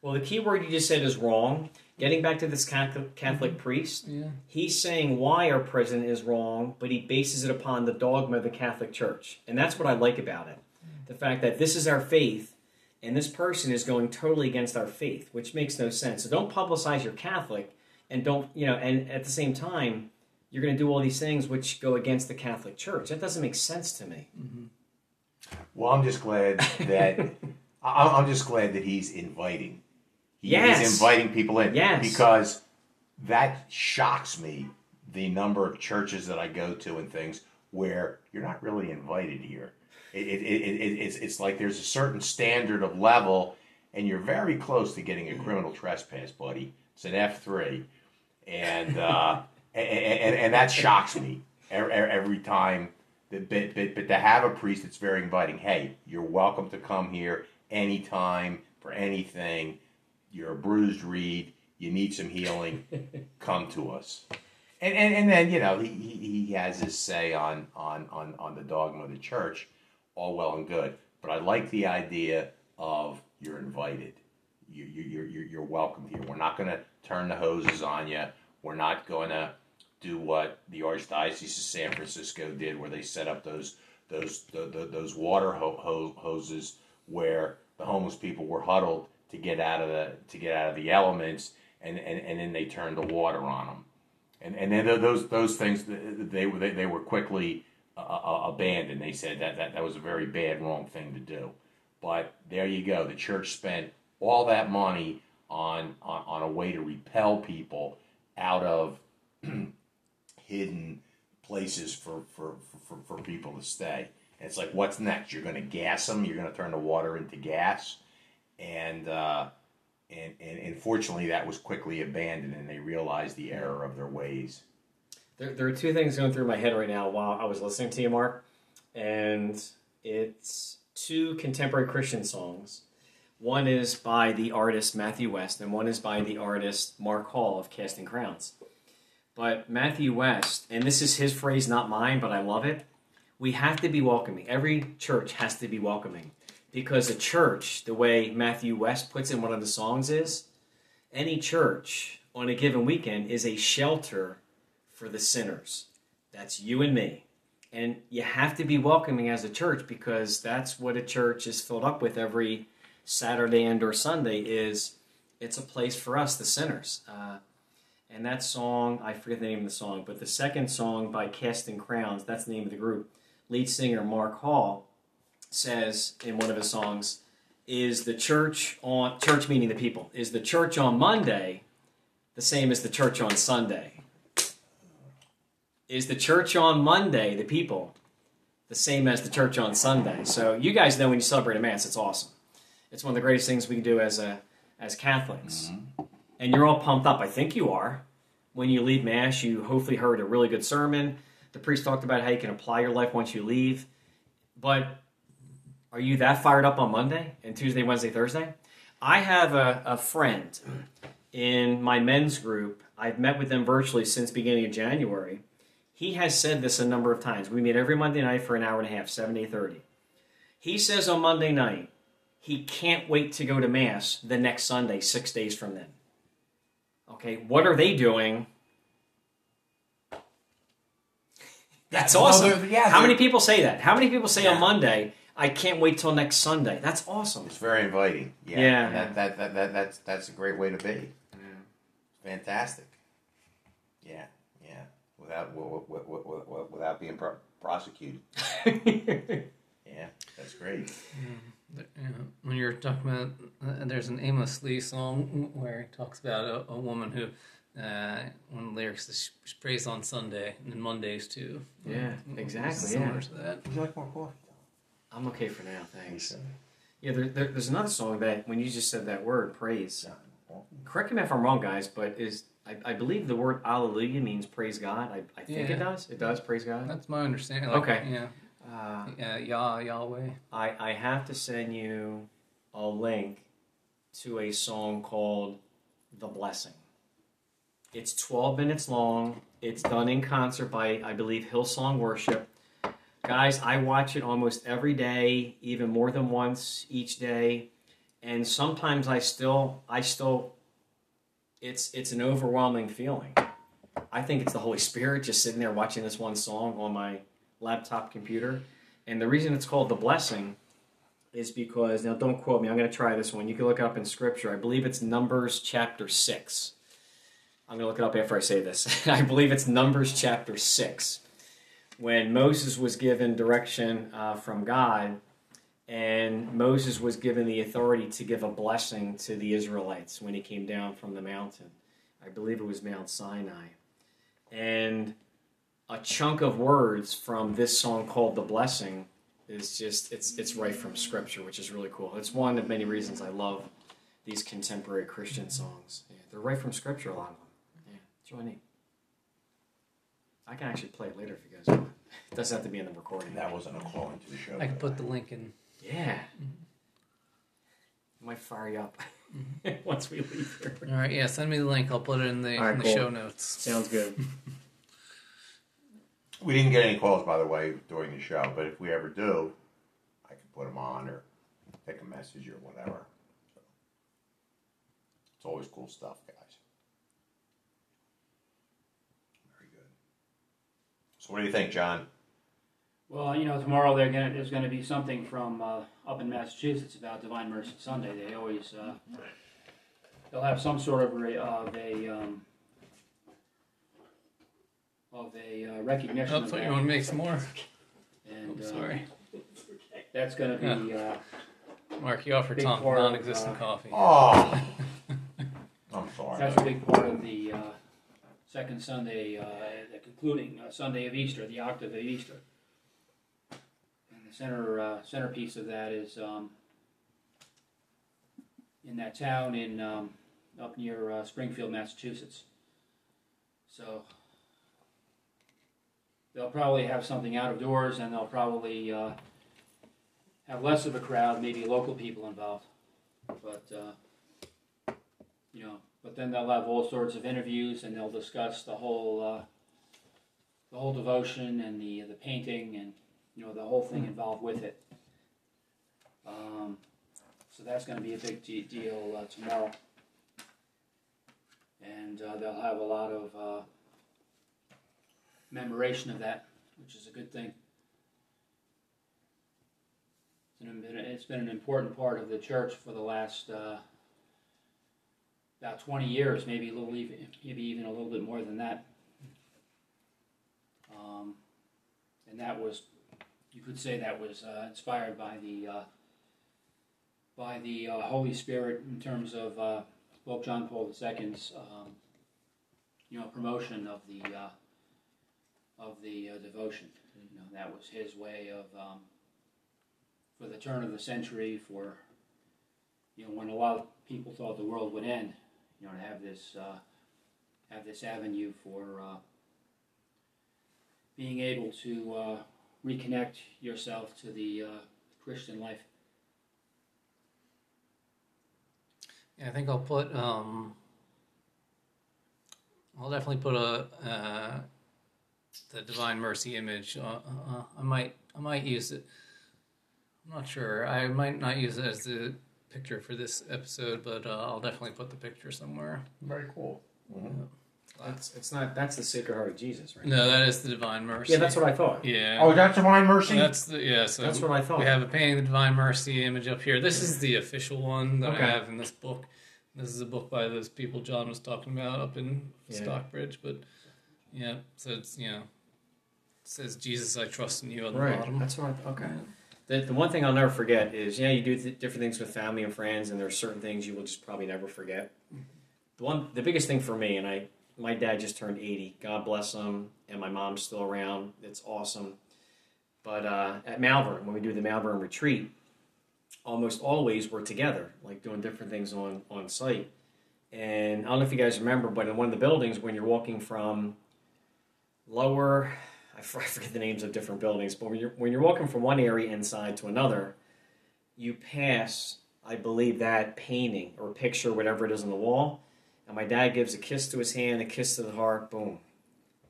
well, the key word you just said is wrong. Getting back to this Catholic, Catholic priest, Yeah, he's saying why our president is wrong, but he bases it upon the dogma of the Catholic Church. And that's what I like about it. The fact that this is our faith, and this person is going totally against our faith, which makes no sense. So don't publicize you're Catholic, and don't, you know, and at the same time, you're going to do all these things which go against the Catholic Church. That doesn't make sense to me. Mm-hmm. Well, I'm just glad that I- I'm just glad that he's inviting. He, Yes. He's inviting people in. Yes. Because that shocks me the number of churches that I go to and things where you're not really invited here. It, it, it, it, it's, it's like there's a certain standard of level, and you're very close to getting a criminal trespass, buddy. It's an F three, and, uh, and, and and that shocks me every, time. But, but, but, but to have a priest that's very inviting, hey, you're welcome to come here anytime for anything. You're a bruised reed. You need some healing. come to us. And, and, and then you know he, he, he has his say on, on, on, on the dogma of the church, all well and good. But I like the idea of you're invited. You, you, you're, you're, you're welcome here. We're not going to turn the hoses on you. We're not going to do what the Archdiocese of San Francisco did, where they set up those those the, the, those water ho- ho- hoses where the homeless people were huddled to get out of the to get out of the elements, and, and, and then they turned the water on them, and and then those those things they were they, they were quickly uh, abandoned. They said that, that that was a very bad wrong thing to do, but there you go. The church spent all that money on on, on a way to repel people out of hidden places for, for, for, for people to stay. And it's like, what's next? You're going to gas them. You're going to turn the water into gas, and uh, and and unfortunately, that was quickly abandoned, and they realized the error of their ways. There, there are two things going through my head right now while I was listening to you, Mark, and it's two contemporary Christian songs. One is by the artist Matthew West, and one is by the artist Mark Hall of Casting Crowns. But Matthew West, and this is his phrase, not mine, but I love it. We have to be welcoming. Every church has to be welcoming because a church, the way Matthew West puts in one of the songs, is any church on a given weekend is a shelter for the sinners. That's you and me. And you have to be welcoming as a church because that's what a church is filled up with every Saturday and or Sunday is it's a place for us, the sinners. Uh, and that song, I forget the name of the song, but the second song by Casting Crowns, that's the name of the group, lead singer Mark Hall says in one of his songs, is the church on church meaning the people, is the church on Monday the same as the church on Sunday? Is the church on Monday, the people, the same as the church on Sunday? So you guys know when you celebrate a mass, it's awesome. It's one of the greatest things we can do as a as Catholics. Mm-hmm. And you're all pumped up. I think you are. When you leave mass, you hopefully heard a really good sermon. The priest talked about how you can apply your life once you leave. But are you that fired up on Monday and Tuesday, Wednesday, Thursday? I have a, a friend in my men's group. I've met with them virtually since beginning of January. He has said this a number of times. We meet every Monday night for an hour and a half, 7 to 8.30. He says on Monday night, he can't wait to go to Mass the next Sunday, six days from then. Okay, what are they doing? That's awesome. they're- yeah, How many people say that? How many people say Yeah. on Monday, I can't wait till next Sunday? That's awesome. It's very inviting. Yeah, Yeah. That, that, that, that that's that's a great way to be. Fantastic. Yeah, yeah. Without w- w- w- w- w- without being pro- prosecuted. Yeah, that's great. The- you know, when you're talking about, uh, there's an Amos Lee song where he talks about a, a woman who, uh, one of the lyrics is she prays on Sunday and then Mondays too. Yeah, Mm, exactly, Similar yeah. to that. Would you like more coffee? I'm okay for now, thanks. Yeah, there, there, there's another song that when you just said that word, praise. Correct me if I'm wrong, guys, but is I, I believe the word Alleluia means praise God. I, I think it does. It does praise God. That's my understanding. Like, Okay. Yeah. Uh, Yeah. Yah Yahweh. I, I have to send you a link to a song called The Blessing. It's 12 minutes long. It's done in concert by, I believe, Hillsong Worship. Guys, I watch it almost every day, even more than once each day. And sometimes I still, I still, it's, it's an overwhelming feeling. I think it's the Holy Spirit just sitting there watching this one song on my laptop computer. And the reason it's called The Blessing is because, now don't quote me, I'm going to try this one. You can look it up in Scripture. I believe it's Numbers chapter 6. I'm going to look it up after I say this. I believe it's Numbers chapter 6. When Moses was given direction uh, from God, and Moses was given the authority to give a blessing to the Israelites when he came down from the mountain. I believe it was Mount Sinai. And a chunk of words from this song called "The Blessing" is just it's it's right from Scripture, which is really cool. It's one of many reasons I love these contemporary Christian songs. Yeah, they're right from Scripture, a lot of them. Yeah, it's really neat. I can actually play it later if you guys want. It doesn't have to be in the recording. That wasn't a call into the show. I can put the link in. Yeah. Mm-hmm. It might fire you up mm-hmm. once we leave here. All right. Yeah. Send me the link. I'll put it in the, All right, in the cool. show notes. Sounds good. We didn't get any calls, by the way, during the show, but if we ever do, I can put them on or take a message or whatever. So, it's always cool stuff, guys. Very good. So, what do you think, John? Well, you know, tomorrow they're gonna, there's going to be something from uh, up in Massachusetts about Divine Mercy Sunday. They always uh, they'll have some sort of, re, of a um, of a uh, recognition. Of so you want to make some more? And Oh, uh, sorry. that's going to be uh, Mark, you offered Big Tom part of, non-existent uh, coffee. Oh, I'm sorry. that's a big part of the uh, second Sunday, uh, the concluding uh, Sunday of Easter, the octave of Easter. Center uh, centerpiece of that is um, in that town in um, up near uh, Springfield, Massachusetts. So they'll probably have something out of doors, and they'll probably uh, have less of a crowd, maybe local people involved. But uh, you know, but then they'll have all sorts of interviews, and they'll discuss the whole uh, the whole devotion and the the painting, and you know the whole thing involved with it. Um, so that's going to be a big de- deal uh, tomorrow, and uh, they'll have a lot of uh, memoration of that, which is a good thing. It's been, it's been an important part of the church for the last uh, about 20 years, maybe a little even, maybe even a little bit more than that. Um, and that was, you could say that was uh, inspired by the uh, by the uh, Holy Spirit in terms of uh, Pope John Paul II's um, you know promotion of the uh, of the uh, devotion. You know that was his way of um, for the turn of the century for you know when a lot of people thought the world would end. You know to have this have this avenue for being able to reconnect yourself to the uh, Christian life. Yeah, I think I'll put. Um, I'll definitely put a uh, the Divine Mercy image. Uh, uh, I might. I might use it. I'm not sure. I might not use it as the picture for this episode, but uh, I'll definitely put the picture somewhere. Very cool. It's, it's not. That's the Sacred Heart of Jesus, right? No, that is the Divine Mercy. Yeah, that's what I thought. Yeah. Oh, that's Divine Mercy? That's the yeah. So That's what I thought. we have a painting of the Divine Mercy image up here. This is the official one that Okay. I have in this book. This is a book by those people John was talking about up in Yeah. Stockbridge. But yeah, so it's you know it says Jesus, I trust in you on the Right. bottom. That's what. I, okay. The, the one thing I'll never forget is, yeah, you do th- different things with family and friends, and there are certain things you will just probably never forget. Mm-hmm. The one, the biggest thing for me, and I, my dad just turned 80. God bless him, and my mom's still around. It's awesome. But uh, at Malvern, when we do the Malvern retreat, almost always we're together, like doing different things on on site. And I don't know if you guys remember, but in one of the buildings, when you're walking from lower, I forget the names of different buildings, but when you're when you're walking from one area inside to another, you pass, I believe, that painting or picture, whatever it is on the wall. And my dad gives a kiss to his hand, a kiss to the heart. Boom.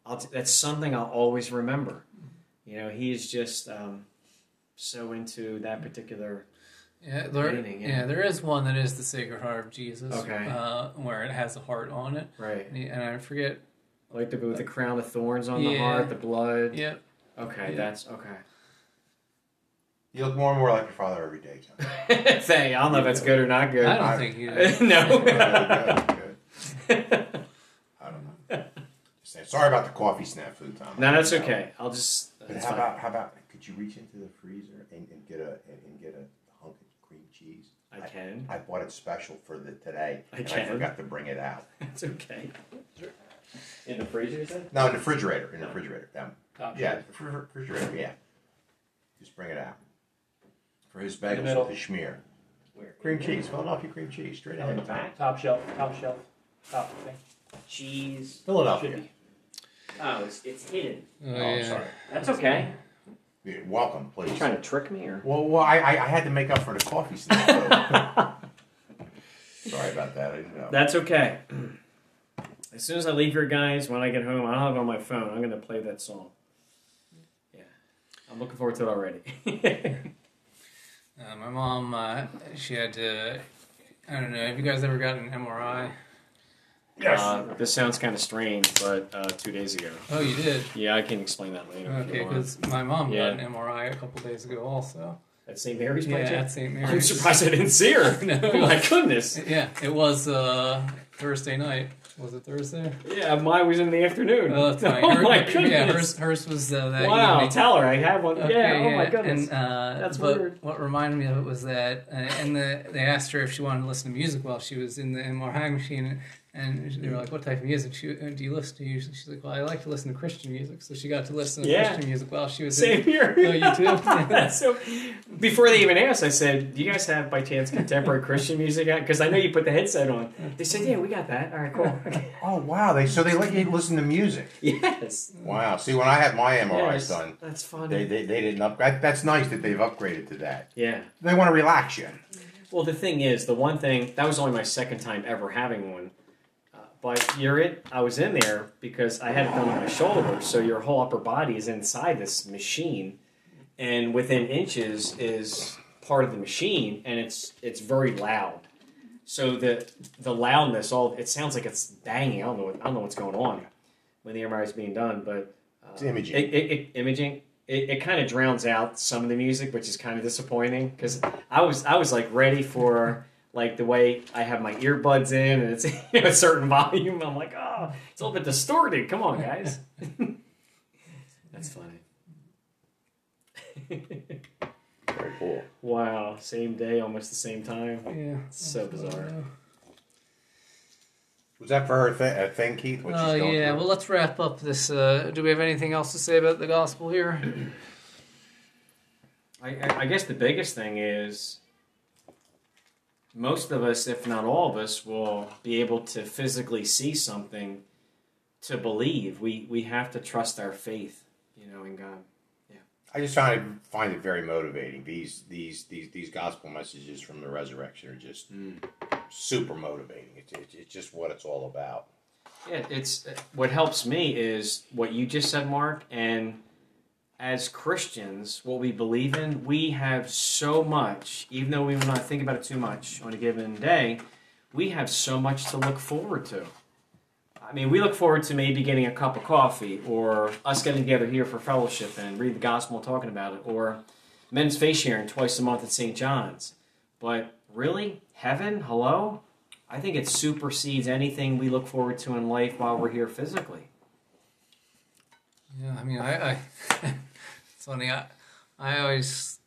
I'll t- that's something I'll always remember. You know, he's just um, so into that particular. Yeah, there, Painting, yeah. yeah. there is one that is the Sacred Heart of Jesus. Okay. Uh, where it has a heart on it. Right. And, he- and I forget. Like the with the crown of thorns on the heart, the blood. Yeah. Okay, Yeah. that's okay. You look more and more like your father every day, John. Say, I don't know if that's good or not good. I don't I- think he. no. good, good. I don't know. Just saying. Sorry about the coffee snafu, Tom. no, that's okay. I'll just. But how fine. about how about could you reach into the freezer and, and get a and, and get a hunk of cream cheese? I can. I bought it special for the today, I and I forgot to bring it out. It's okay. In the freezer, you said? No, in the refrigerator. In the refrigerator. Um, Top yeah, shelf. the fr- refrigerator. Yeah. Just bring it out for his the bagels middle. with the schmear. Where? Cream cheese, Philadelphia cream cheese, straight On the ahead. back? Top shelf. Top shelf. Top thing. Cheese. Should Philadelphia. be. Oh, it's, it's hidden. Oh, Oh, yeah. I'm sorry. That's okay. Yeah, welcome, please. You trying to trick me or? Well, well, I, I, I had to make up for the coffee snafu. Sorry about that. I didn't know. That's okay. As soon as I leave here, guys, when I get home, I don't have it on my phone. I'm going to play that song. Yeah. I'm looking forward to it already. Uh, my mom, uh, she had to. I don't know. Have you guys ever gotten an MRI? Yes. Uh, this sounds kind of strange, but uh, two days ago. Oh, you did. Yeah, I can explain that later. Okay, because my mom Yeah. got an MRI a couple days ago, also. At St. Mary's, by Yeah, at St. Mary's. I'm surprised I didn't see her. No. Oh my goodness. Yeah, it was uh, Thursday night. Was it Thursday? Yeah, mine was in the afternoon. Oh, that's fine. Oh Her- my Yeah, goodness. hers, hers was uh, that wow, evening. tell her I have one. Okay, yeah, oh my goodness. And, uh, That's but weird. What reminded me of it was that, uh, and the, they asked her if she wanted to listen to music while she was in the MRI machine, and they were like, "What type of music she, uh, do you listen to?" Usually, she's like, "Well, I like to listen to Christian music." So she got to listen to Yeah. Christian music while she was Same in. here. Oh, you too? That's so. Before they even asked, I said, "Do you guys have by chance contemporary Christian music?" Because I know you put the headset on. They said, "Yeah, we got that." All right, cool. oh wow! They so they let you listen to music. yes. Wow. See, when I had my MRI Yes. done, That's funny. they, they they didn't upgrade. That's nice that they've upgraded to that. yeah. They want to relax you. Well, the thing is, the one thing that was only my second time ever having one. But you're it. I was in there because I had it done on my shoulder, so your whole upper body is inside this machine, and within inches is part of the machine, and it's it's very loud. So the the loudness, all it sounds like it's banging. I don't know. What, I don't know what's going on when the MRI is being done, but uh, It's imaging. It, it, it, imaging. It, it kind of drowns out some of the music, which is kind of disappointing because I was I was like ready for like the way I have my earbuds in and it's you know, a certain volume. I'm like, oh, it's a little bit distorted. Come on, guys. That's funny. Very cool. wow, same day, almost the same time. Yeah. So bizarre. Was that for her th- uh, thing, Keith? What Oh she's yeah. through? Well, let's wrap up this. Uh, do we have anything else to say about the gospel here? I, I, I guess the biggest thing is most of us, if not all of us, will be able to physically see something to believe. We we have to trust our faith, you know, in God. Yeah. I just find it, find it very motivating. These these these these gospel messages from the resurrection are just mm. super motivating. It's, it's it's just what it's all about. Yeah, it's what helps me is what you just said, Mark, and as Christians, what we believe in, we have so much, even though we will not think about it too much on a given day, we have so much to look forward to. I mean, we look forward to maybe getting a cup of coffee, or us getting together here for fellowship and read the gospel and talking about it, or men's face sharing twice a month at St. John's. But really, heaven, hello? I think it supersedes anything we look forward to in life while we're here physically. Yeah, I mean, I, I funny. I, I always,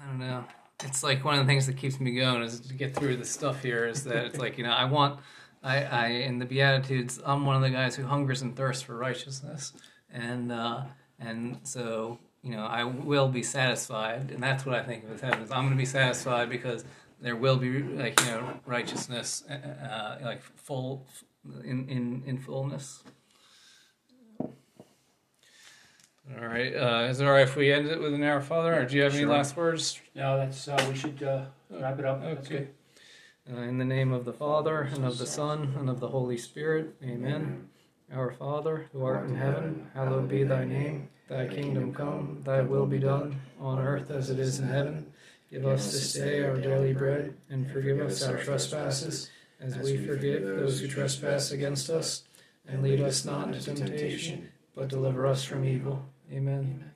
I don't know. It's like one of the things that keeps me going is to get through the stuff here. Is that it's like you know I want I I in the Beatitudes I'm one of the guys who hungers and thirsts for righteousness, and uh, and so you know I will be satisfied, and that's what I think of as heaven. Is I'm going to be satisfied because there will be like you know righteousness, uh, uh, like full in in in fullness. All right. Uh, is it all right if we end it with an Our Father, or do you have any Sure. last words? No, that's uh, we should uh, wrap it up. That's Okay. good. Uh, in the name of the Father, and of the Son, and of the Holy Spirit. Amen. Our Father, who art in heaven, hallowed be thy name. Thy kingdom come, thy will be done, on earth as it is in heaven. Give us this day our daily bread, and forgive us our trespasses, as we forgive those who trespass against us. And lead us not into temptation, but deliver us from evil. Amen. Thank